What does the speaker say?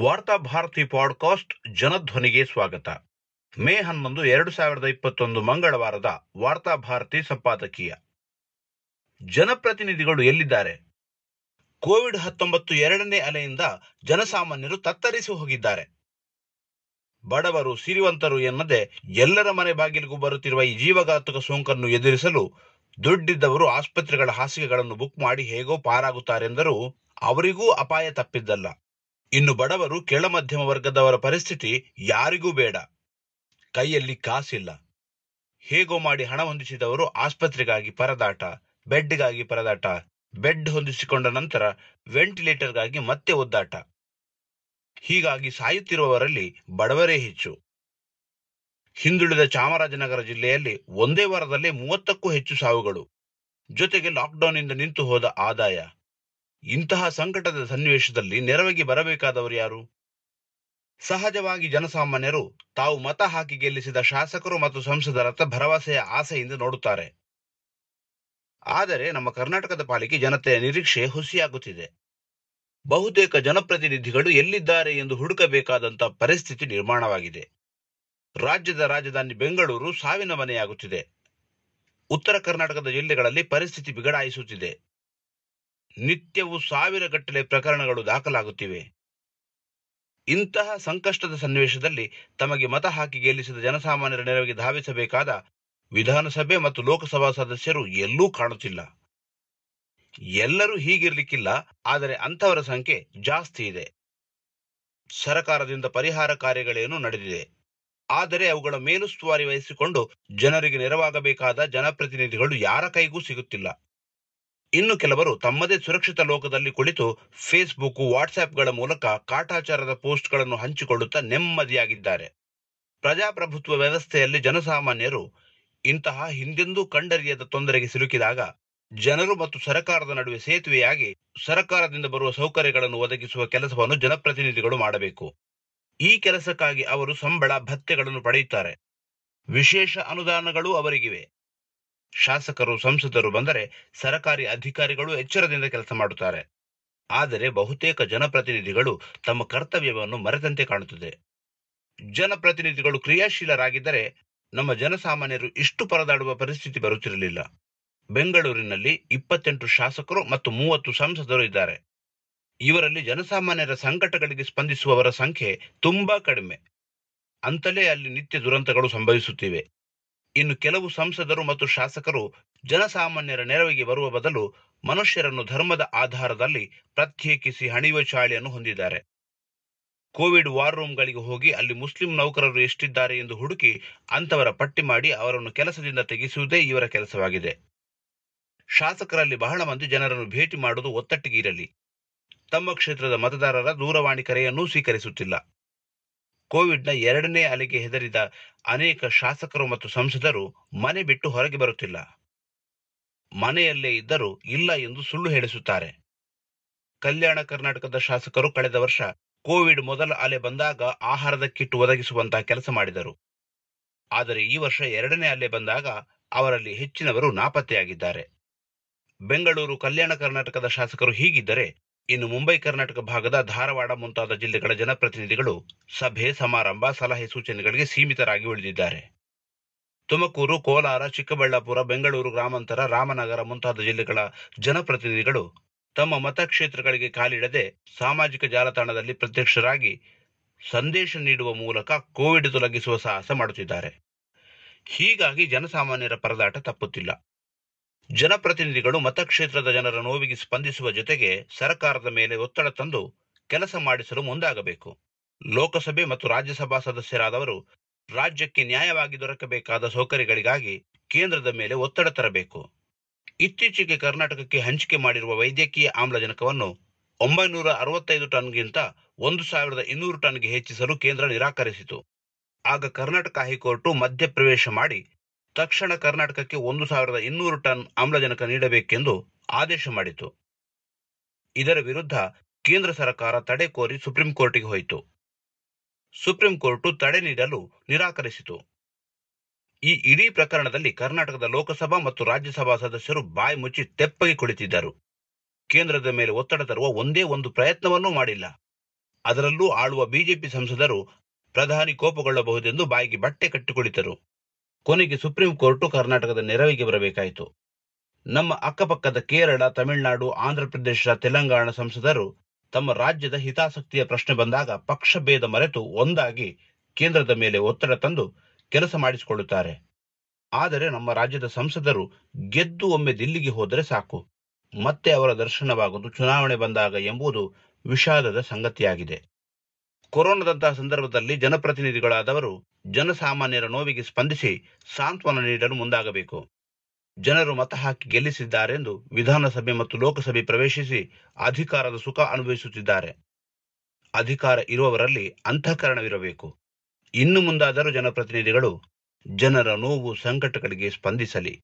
ವಾರ್ತಾ ಭಾರತಿ ಪಾಡ್ಕಾಸ್ಟ್ ಜನಧ್ವನಿಗೆ ಸ್ವಾಗತ. ಮೇ ಹನ್ನೊಂದು, ಎರಡು ಸಾವಿರದ ಇಪ್ಪತ್ತೊಂದು ಮಂಗಳವಾರದ ವಾರ್ತಾ ಭಾರತಿ ಸಂಪಾದಕೀಯ. ಜನಪ್ರತಿನಿಧಿಗಳು ಎಲ್ಲಿದ್ದಾರೆ? ಕೋವಿಡ್ ಹತ್ತೊಂಬತ್ತು ಎರಡನೇ ಅಲೆಯಿಂದ ಜನಸಾಮಾನ್ಯರು ತತ್ತರಿಸಿ ಹೋಗಿದ್ದಾರೆ. ಬಡವರು, ಸಿರಿವಂತರು ಎನ್ನದೆ ಎಲ್ಲರ ಮನೆ ಬಾಗಿಲಿಗೂ ಬರುತ್ತಿರುವ ಈ ಜೀವಘಾತಕ ಸೋಂಕನ್ನು ಎದುರಿಸಲು ದುಡ್ಡಿದ್ದವರು ಆಸ್ಪತ್ರೆಗಳ ಹಾಸಿಗೆಗಳನ್ನು ಬುಕ್ ಮಾಡಿ ಹೇಗೋ ಪಾರಾಗುತ್ತಾರೆಂದರೂ ಅವರಿಗೂ ಅಪಾಯ ತಪ್ಪಿದ್ದಲ್ಲ. ಇನ್ನು ಬಡವರು ಕೆಳ ಮಧ್ಯಮ ವರ್ಗದವರ ಪರಿಸ್ಥಿತಿ ಯಾರಿಗೂ ಬೇಡ. ಕೈಯಲ್ಲಿ ಕಾಸಿಲ್ಲ. ಹೇಗೋ ಮಾಡಿ ಹಣ ಹೊಂದಿಸಿದವರು ಆಸ್ಪತ್ರೆಗಾಗಿ ಪರದಾಟ, ಬೆಡ್ಗಾಗಿ ಪರದಾಟ, ಬೆಡ್ ಹೊಂದಿಸಿಕೊಂಡ ನಂತರ ವೆಂಟಿಲೇಟರ್ಗಾಗಿ ಮತ್ತೆ ಒದ್ದಾಟ. ಹೀಗಾಗಿ ಸಾಯುತ್ತಿರುವವರಲ್ಲಿ ಬಡವರೇ ಹೆಚ್ಚು. ಹಿಂದುಳಿದ ಚಾಮರಾಜನಗರ ಜಿಲ್ಲೆಯಲ್ಲಿ ಒಂದೇ ವಾರದಲ್ಲೇ ಮೂವತ್ತಕ್ಕೂ ಹೆಚ್ಚು ಸಾವುಗಳು. ಜೊತೆಗೆ ಲಾಕ್ಡೌನ್ನಿಂದ ನಿಂತು ಹೋದ ಆದಾಯ. ಇಂತಹ ಸಂಕಟದ ಸನ್ನಿವೇಶದಲ್ಲಿ ನೆರವಿಗೆ ಬರಬೇಕಾದವರು ಯಾರು? ಸಹಜವಾಗಿ ಜನಸಾಮಾನ್ಯರು ತಾವು ಮತ ಹಾಕಿ ಗೆಲ್ಲಿಸಿದ ಶಾಸಕರು ಮತ್ತು ಸಂಸದರತ್ತ ಭರವಸೆಯ ಆಸೆಯಿಂದ ನೋಡುತ್ತಾರೆ. ಆದರೆ ನಮ್ಮ ಕರ್ನಾಟಕದ ಪಾಲಿಕೆ ಜನತೆಯ ನಿರೀಕ್ಷೆ ಹುಸಿಯಾಗುತ್ತಿದೆ. ಬಹುತೇಕ ಜನಪ್ರತಿನಿಧಿಗಳು ಎಲ್ಲಿದ್ದಾರೆ ಎಂದು ಹುಡುಕಬೇಕಾದಂತಹ ಪರಿಸ್ಥಿತಿ ನಿರ್ಮಾಣವಾಗಿದೆ. ರಾಜ್ಯದ ರಾಜಧಾನಿ ಬೆಂಗಳೂರು ಸಾವಿನ ಮನೆಯಾಗುತ್ತಿದೆ. ಉತ್ತರ ಕರ್ನಾಟಕದ ಜಿಲ್ಲೆಗಳಲ್ಲಿ ಪರಿಸ್ಥಿತಿ ಬಿಗಡಾಯಿಸುತ್ತಿದೆ. ನಿತ್ಯವೂ ಸಾವಿರ ಗಟ್ಟಲೆ ಪ್ರಕರಣಗಳು ದಾಖಲಾಗುತ್ತಿವೆ. ಇಂತಹ ಸಂಕಷ್ಟದ ಸನ್ನಿವೇಶದಲ್ಲಿ ತಮಗೆ ಮತ ಹಾಕಿ ಗೆಲ್ಲಿಸಿದ ಜನಸಾಮಾನ್ಯರ ನೆರವಿಗೆ ಧಾವಿಸಬೇಕಾದ ವಿಧಾನಸಭೆ ಮತ್ತು ಲೋಕಸಭಾ ಸದಸ್ಯರು ಎಲ್ಲೂ ಕಾಣುತ್ತಿಲ್ಲ. ಎಲ್ಲರೂ ಹೀಗಿರಲಿಕ್ಕಿಲ್ಲ, ಆದರೆ ಅಂಥವರ ಸಂಖ್ಯೆ ಜಾಸ್ತಿ ಇದೆ. ಸರಕಾರದಿಂದ ಪರಿಹಾರ ಕಾರ್ಯಗಳೇನು ನಡೆದಿದೆ. ಆದರೆ ಅವುಗಳ ಮೇಲುಸ್ತುವಾರಿ ವಹಿಸಿಕೊಂಡು ಜನರಿಗೆ ನೆರವಾಗಬೇಕಾದ ಜನಪ್ರತಿನಿಧಿಗಳು ಯಾರ ಕೈಗೂ ಸಿಗುತ್ತಿಲ್ಲ. ಇನ್ನು ಕೆಲವರು ತಮ್ಮದೇ ಸುರಕ್ಷಿತ ಲೋಕದಲ್ಲಿ ಕುಳಿತು ಫೇಸ್ಬುಕ್ ವಾಟ್ಸ್ಆ್ಯಪ್ಗಳ ಮೂಲಕ ಕಾಟಾಚಾರದ ಪೋಸ್ಟ್ಗಳನ್ನು ಹಂಚಿಕೊಳ್ಳುತ್ತಾ ನೆಮ್ಮದಿಯಾಗಿದ್ದಾರೆ. ಪ್ರಜಾಪ್ರಭುತ್ವ ವ್ಯವಸ್ಥೆಯಲ್ಲಿ ಜನಸಾಮಾನ್ಯರು ಇಂತಹ ಹಿಂದೆಂದೂ ಕಂಡರಿಯದ ತೊಂದರೆಗೆ ಸಿಲುಕಿದಾಗ ಜನರು ಮತ್ತು ಸರ್ಕಾರದ ನಡುವೆ ಸೇತುವೆಯಾಗಿ ಸರ್ಕಾರದಿಂದ ಬರುವ ಸೌಕರ್ಯಗಳನ್ನು ಒದಗಿಸುವ ಕೆಲಸವನ್ನು ಜನಪ್ರತಿನಿಧಿಗಳು ಮಾಡಬೇಕು. ಈ ಕೆಲಸಕ್ಕಾಗಿ ಅವರು ಸಂಬಳ, ಭತ್ಯೆಗಳನ್ನು ಪಡೆಯುತ್ತಾರೆ. ವಿಶೇಷ ಅನುದಾನಗಳು ಅವರಿಗಿವೆ. ಶಾಸಕರು, ಸಂಸದರು ಬಂದರೆ ಸರಕಾರಿ ಅಧಿಕಾರಿಗಳು ಎಚ್ಚರದಿಂದ ಕೆಲಸ ಮಾಡುತ್ತಾರೆ. ಆದರೆ ಬಹುತೇಕ ಜನಪ್ರತಿನಿಧಿಗಳು ತಮ್ಮ ಕರ್ತವ್ಯವನ್ನು ಮರೆತಂತೆ ಕಾಣುತ್ತದೆ. ಜನಪ್ರತಿನಿಧಿಗಳು ಕ್ರಿಯಾಶೀಲರಾಗಿದ್ದರೆ ನಮ್ಮ ಜನಸಾಮಾನ್ಯರು ಇಷ್ಟು ಪರದಾಡುವ ಪರಿಸ್ಥಿತಿ ಬರುತ್ತಿರಲಿಲ್ಲ. ಬೆಂಗಳೂರಿನಲ್ಲಿ ಇಪ್ಪತ್ತೆಂಟು ಶಾಸಕರು ಮತ್ತು ಮೂವತ್ತು ಸಂಸದರು ಇದ್ದಾರೆ. ಇವರಲ್ಲಿ ಜನಸಾಮಾನ್ಯರ ಸಂಕಟಗಳಿಗೆ ಸ್ಪಂದಿಸುವವರ ಸಂಖ್ಯೆ ತುಂಬಾ ಕಡಿಮೆ. ಅಂತಲೇ ಅಲ್ಲಿ ನಿತ್ಯ ದುರಂತಗಳು ಸಂಭವಿಸುತ್ತಿವೆ. ಇನ್ನು ಕೆಲವು ಸಂಸದರು ಮತ್ತು ಶಾಸಕರು ಜನಸಾಮಾನ್ಯರ ನೆರವಿಗೆ ಬರುವ ಬದಲು ಮನುಷ್ಯರನ್ನು ಧರ್ಮದ ಆಧಾರದಲ್ಲಿ ಪ್ರತ್ಯೇಕಿಸಿ ಹಣಿಯುವ ಚಾಳಿಯನ್ನು ಹೊಂದಿದ್ದಾರೆ. ಕೋವಿಡ್ ವಾರ್ ರೂಮ್ಗಳಿಗೆ ಹೋಗಿ ಅಲ್ಲಿ ಮುಸ್ಲಿಂ ನೌಕರರು ಎಷ್ಟಿದ್ದಾರೆ ಎಂದು ಹುಡುಕಿ ಅಂತವರ ಪಟ್ಟಿ ಮಾಡಿ ಅವರನ್ನು ಕೆಲಸದಿಂದ ತೆಗೆಸುವುದೇ ಇವರ ಕೆಲಸವಾಗಿದೆ. ಶಾಸಕರಲ್ಲಿ ಬಹಳ ಮಂದಿ ಜನರನ್ನು ಭೇಟಿ ಮಾಡುವುದು ಒತ್ತಟ್ಟಿಗೆ ಇರಲಿ. ತಮ್ಮ ಕ್ಷೇತ್ರದ ಮತದಾರರ ದೂರವಾಣಿ ಕರೆಯನ್ನೂ ಸ್ವೀಕರಿಸುತ್ತಿಲ್ಲ. ಕೋವಿಡ್ನ ಎರಡನೇ ಅಲೆಗೆ ಹೆದರಿದ ಅನೇಕ ಶಾಸಕರು ಮತ್ತು ಸಂಸದರು ಮನೆ ಬಿಟ್ಟು ಹೊರಗೆ ಬರುತ್ತಿಲ್ಲ. ಮನೆಯಲ್ಲೇ ಇದ್ದರೂ ಇಲ್ಲ ಎಂದು ಸುಳ್ಳು ಹೇಳಿಸುತ್ತಾರೆ. ಕಲ್ಯಾಣ ಕರ್ನಾಟಕದ ಶಾಸಕರು ಕಳೆದ ವರ್ಷ ಕೋವಿಡ್ ಮೊದಲ ಅಲೆ ಬಂದಾಗ ಆಹಾರದ ಕಿಟ್ ಒದಗಿಸುವಂತಹ ಕೆಲಸ ಮಾಡಿದರು. ಆದರೆ ಈ ವರ್ಷ ಎರಡನೇ ಅಲೆ ಬಂದಾಗ ಅವರಲ್ಲಿ ಹೆಚ್ಚಿನವರು ನಾಪತ್ತೆಯಾಗಿದ್ದಾರೆ. ಬೆಂಗಳೂರು ಕಲ್ಯಾಣ ಕರ್ನಾಟಕದ ಶಾಸಕರು ಹೀಗಿದ್ದರೆ ಇನ್ನು ಮುಂಬೈ ಕರ್ನಾಟಕ ಭಾಗದ ಧಾರವಾಡ ಮುಂತಾದ ಜಿಲ್ಲೆಗಳ ಜನಪ್ರತಿನಿಧಿಗಳು ಸಭೆ, ಸಮಾರಂಭ, ಸಲಹೆ ಸೂಚನೆಗಳಿಗೆ ಸೀಮಿತರಾಗಿ ಉಳಿದಿದ್ದಾರೆ. ತುಮಕೂರು, ಕೋಲಾರ, ಚಿಕ್ಕಬಳ್ಳಾಪುರ, ಬೆಂಗಳೂರು ಗ್ರಾಮಾಂತರ, ರಾಮನಗರ ಮುಂತಾದ ಜಿಲ್ಲೆಗಳ ಜನಪ್ರತಿನಿಧಿಗಳು ತಮ್ಮ ಮತಕ್ಷೇತ್ರಗಳಿಗೆ ಕಾಲಿಡದೆ ಸಾಮಾಜಿಕ ಜಾಲತಾಣದಲ್ಲಿ ಪ್ರತ್ಯಕ್ಷರಾಗಿ ಸಂದೇಶ ನೀಡುವ ಮೂಲಕ ಕೋವಿಡ್ ತೊಲಗಿಸುವ ಸಾಹಸ ಮಾಡುತ್ತಿದ್ದಾರೆ. ಹೀಗಾಗಿ ಜನಸಾಮಾನ್ಯರ ಪರದಾಟ ತಪ್ಪುತ್ತಿಲ್ಲ. ಜನಪ್ರತಿನಿಧಿಗಳು ಮತಕ್ಷೇತ್ರದ ಜನರ ನೋವಿಗೆ ಸ್ಪಂದಿಸುವ ಜೊತೆಗೆ ಸರ್ಕಾರದ ಮೇಲೆ ಒತ್ತಡ ತಂದು ಕೆಲಸ ಮಾಡಿಸಲು ಮುಂದಾಗಬೇಕು. ಲೋಕಸಭೆ ಮತ್ತು ರಾಜ್ಯಸಭಾ ಸದಸ್ಯರಾದವರು ರಾಜ್ಯಕ್ಕೆ ನ್ಯಾಯವಾಗಿ ದೊರಕಬೇಕಾದ ಸೌಕರ್ಯಗಳಿಗಾಗಿ ಕೇಂದ್ರದ ಮೇಲೆ ಒತ್ತಡ ತರಬೇಕು. ಇತ್ತೀಚೆಗೆ ಕರ್ನಾಟಕಕ್ಕೆ ಹಂಚಿಕೆ ಮಾಡಿರುವ ವೈದ್ಯಕೀಯ ಆಮ್ಲಜನಕವನ್ನು ಒಂಬೈನೂರ ಅರವತ್ತೈದು ಟನ್ಗಿಂತ ಒಂದು ಸಾವಿರದ ಇನ್ನೂರು ಟನ್ಗೆ ಹೆಚ್ಚಿಸಲು ಕೇಂದ್ರ ನಿರಾಕರಿಸಿತು. ಆಗ ಕರ್ನಾಟಕ ಹೈಕೋರ್ಟ್ ಮಧ್ಯಪ್ರವೇಶ ಮಾಡಿ ತಕ್ಷಣ ಕರ್ನಾಟಕಕ್ಕೆ ಒಂದು ಸಾವಿರದ ಇನ್ನೂರು ಟನ್ ಆಮ್ಲಜನಕ ನೀಡಬೇಕೆಂದು ಆದೇಶ ಮಾಡಿತು ಇದರ ವಿರುದ್ಧ ಕೇಂದ್ರ ಸರ್ಕಾರ ತಡೆ ಕೋರಿ ಸುಪ್ರೀಂ ಕೋರ್ಟಿಗೆ ಹೋಯಿತು. ಸುಪ್ರೀಂ ಕೋರ್ಟ್ ತಡೆ ನೀಡಲು ನಿರಾಕರಿಸಿತು. ಈ ಇಡೀ ಪ್ರಕರಣದಲ್ಲಿ ಕರ್ನಾಟಕದ ಲೋಕಸಭಾ ಮತ್ತು ರಾಜ್ಯಸಭಾ ಸದಸ್ಯರು ಬಾಯಿ ಮುಚ್ಚಿ ತೆಪ್ಪಗೆ ಕುಳಿತಿದ್ದರು. ಕೇಂದ್ರದ ಮೇಲೆ ಒತ್ತಡ ತರುವ ಒಂದೇ ಒಂದು ಪ್ರಯತ್ನವನ್ನೂ ಮಾಡಿಲ್ಲ. ಅದರಲ್ಲೂ ಆಳುವ ಬಿಜೆಪಿ ಸಂಸದರು ಪ್ರಧಾನಿ ಕೋಪಗೊಳ್ಳಬಹುದೆಂದು ಬಾಯಿಗೆ ಬಟ್ಟೆ ಕಟ್ಟಿಕುಳಿತರು ಕೊನೆಗೆ ಸುಪ್ರೀಂ ಕೋರ್ಟು ಕರ್ನಾಟಕದ ನೆರವಿಗೆ ಬರಬೇಕಾಯಿತು. ನಮ್ಮ ಅಕ್ಕಪಕ್ಕದ ಕೇರಳ, ತಮಿಳುನಾಡು, ಆಂಧ್ರಪ್ರದೇಶ, ತೆಲಂಗಾಣ ಸಂಸದರು ತಮ್ಮ ರಾಜ್ಯದ ಹಿತಾಸಕ್ತಿಯ ಪ್ರಶ್ನೆ ಬಂದಾಗ ಪಕ್ಷ ಭೇದ ಮರೆತು ಒಂದಾಗಿ ಕೇಂದ್ರದ ಮೇಲೆ ಒತ್ತಡ ತಂದು ಕೆಲಸ ಮಾಡಿಸಿಕೊಳ್ಳುತ್ತಾರೆ. ಆದರೆ ನಮ್ಮ ರಾಜ್ಯದ ಸಂಸದರು ಗೆದ್ದು ಒಮ್ಮೆ ದಿಲ್ಲಿಗೆ ಹೋದರೆ ಸಾಕು. ಮತ್ತೆ ಅವರ ದರ್ಶನವಾಗುವುದು ಚುನಾವಣೆ ಬಂದಾಗ ಎಂಬುದು ವಿಷಾದದ ಸಂಗತಿಯಾಗಿದೆ. ಕೊರೋನಾದಂತಹ ಸಂದರ್ಭದಲ್ಲಿ ಜನಪ್ರತಿನಿಧಿಗಳಾದವರು ಜನಸಾಮಾನ್ಯರ ನೋವಿಗೆ ಸ್ಪಂದಿಸಿ ಸಾಂತ್ವನ ನೀಡಲು ಮುಂದಾಗಬೇಕು. ಜನರು ಮತ ಹಾಕಿ ಗೆಲ್ಲಿಸಿದ್ದಾರೆಂದು ವಿಧಾನಸಭೆ ಮತ್ತು ಲೋಕಸಭೆ ಪ್ರವೇಶಿಸಿ ಅಧಿಕಾರದ ಸುಖ ಅನುಭವಿಸುತ್ತಿದ್ದಾರೆ. ಅಧಿಕಾರ ಇರುವವರಲ್ಲಿ ಅಂತಃಕರಣವಿರಬೇಕು. ಇನ್ನು ಮುಂದಾದರೂ ಜನಪ್ರತಿನಿಧಿಗಳು ಜನರ ನೋವು ಸಂಕಟಗಳಿಗೆ ಸ್ಪಂದಿಸಲಿ.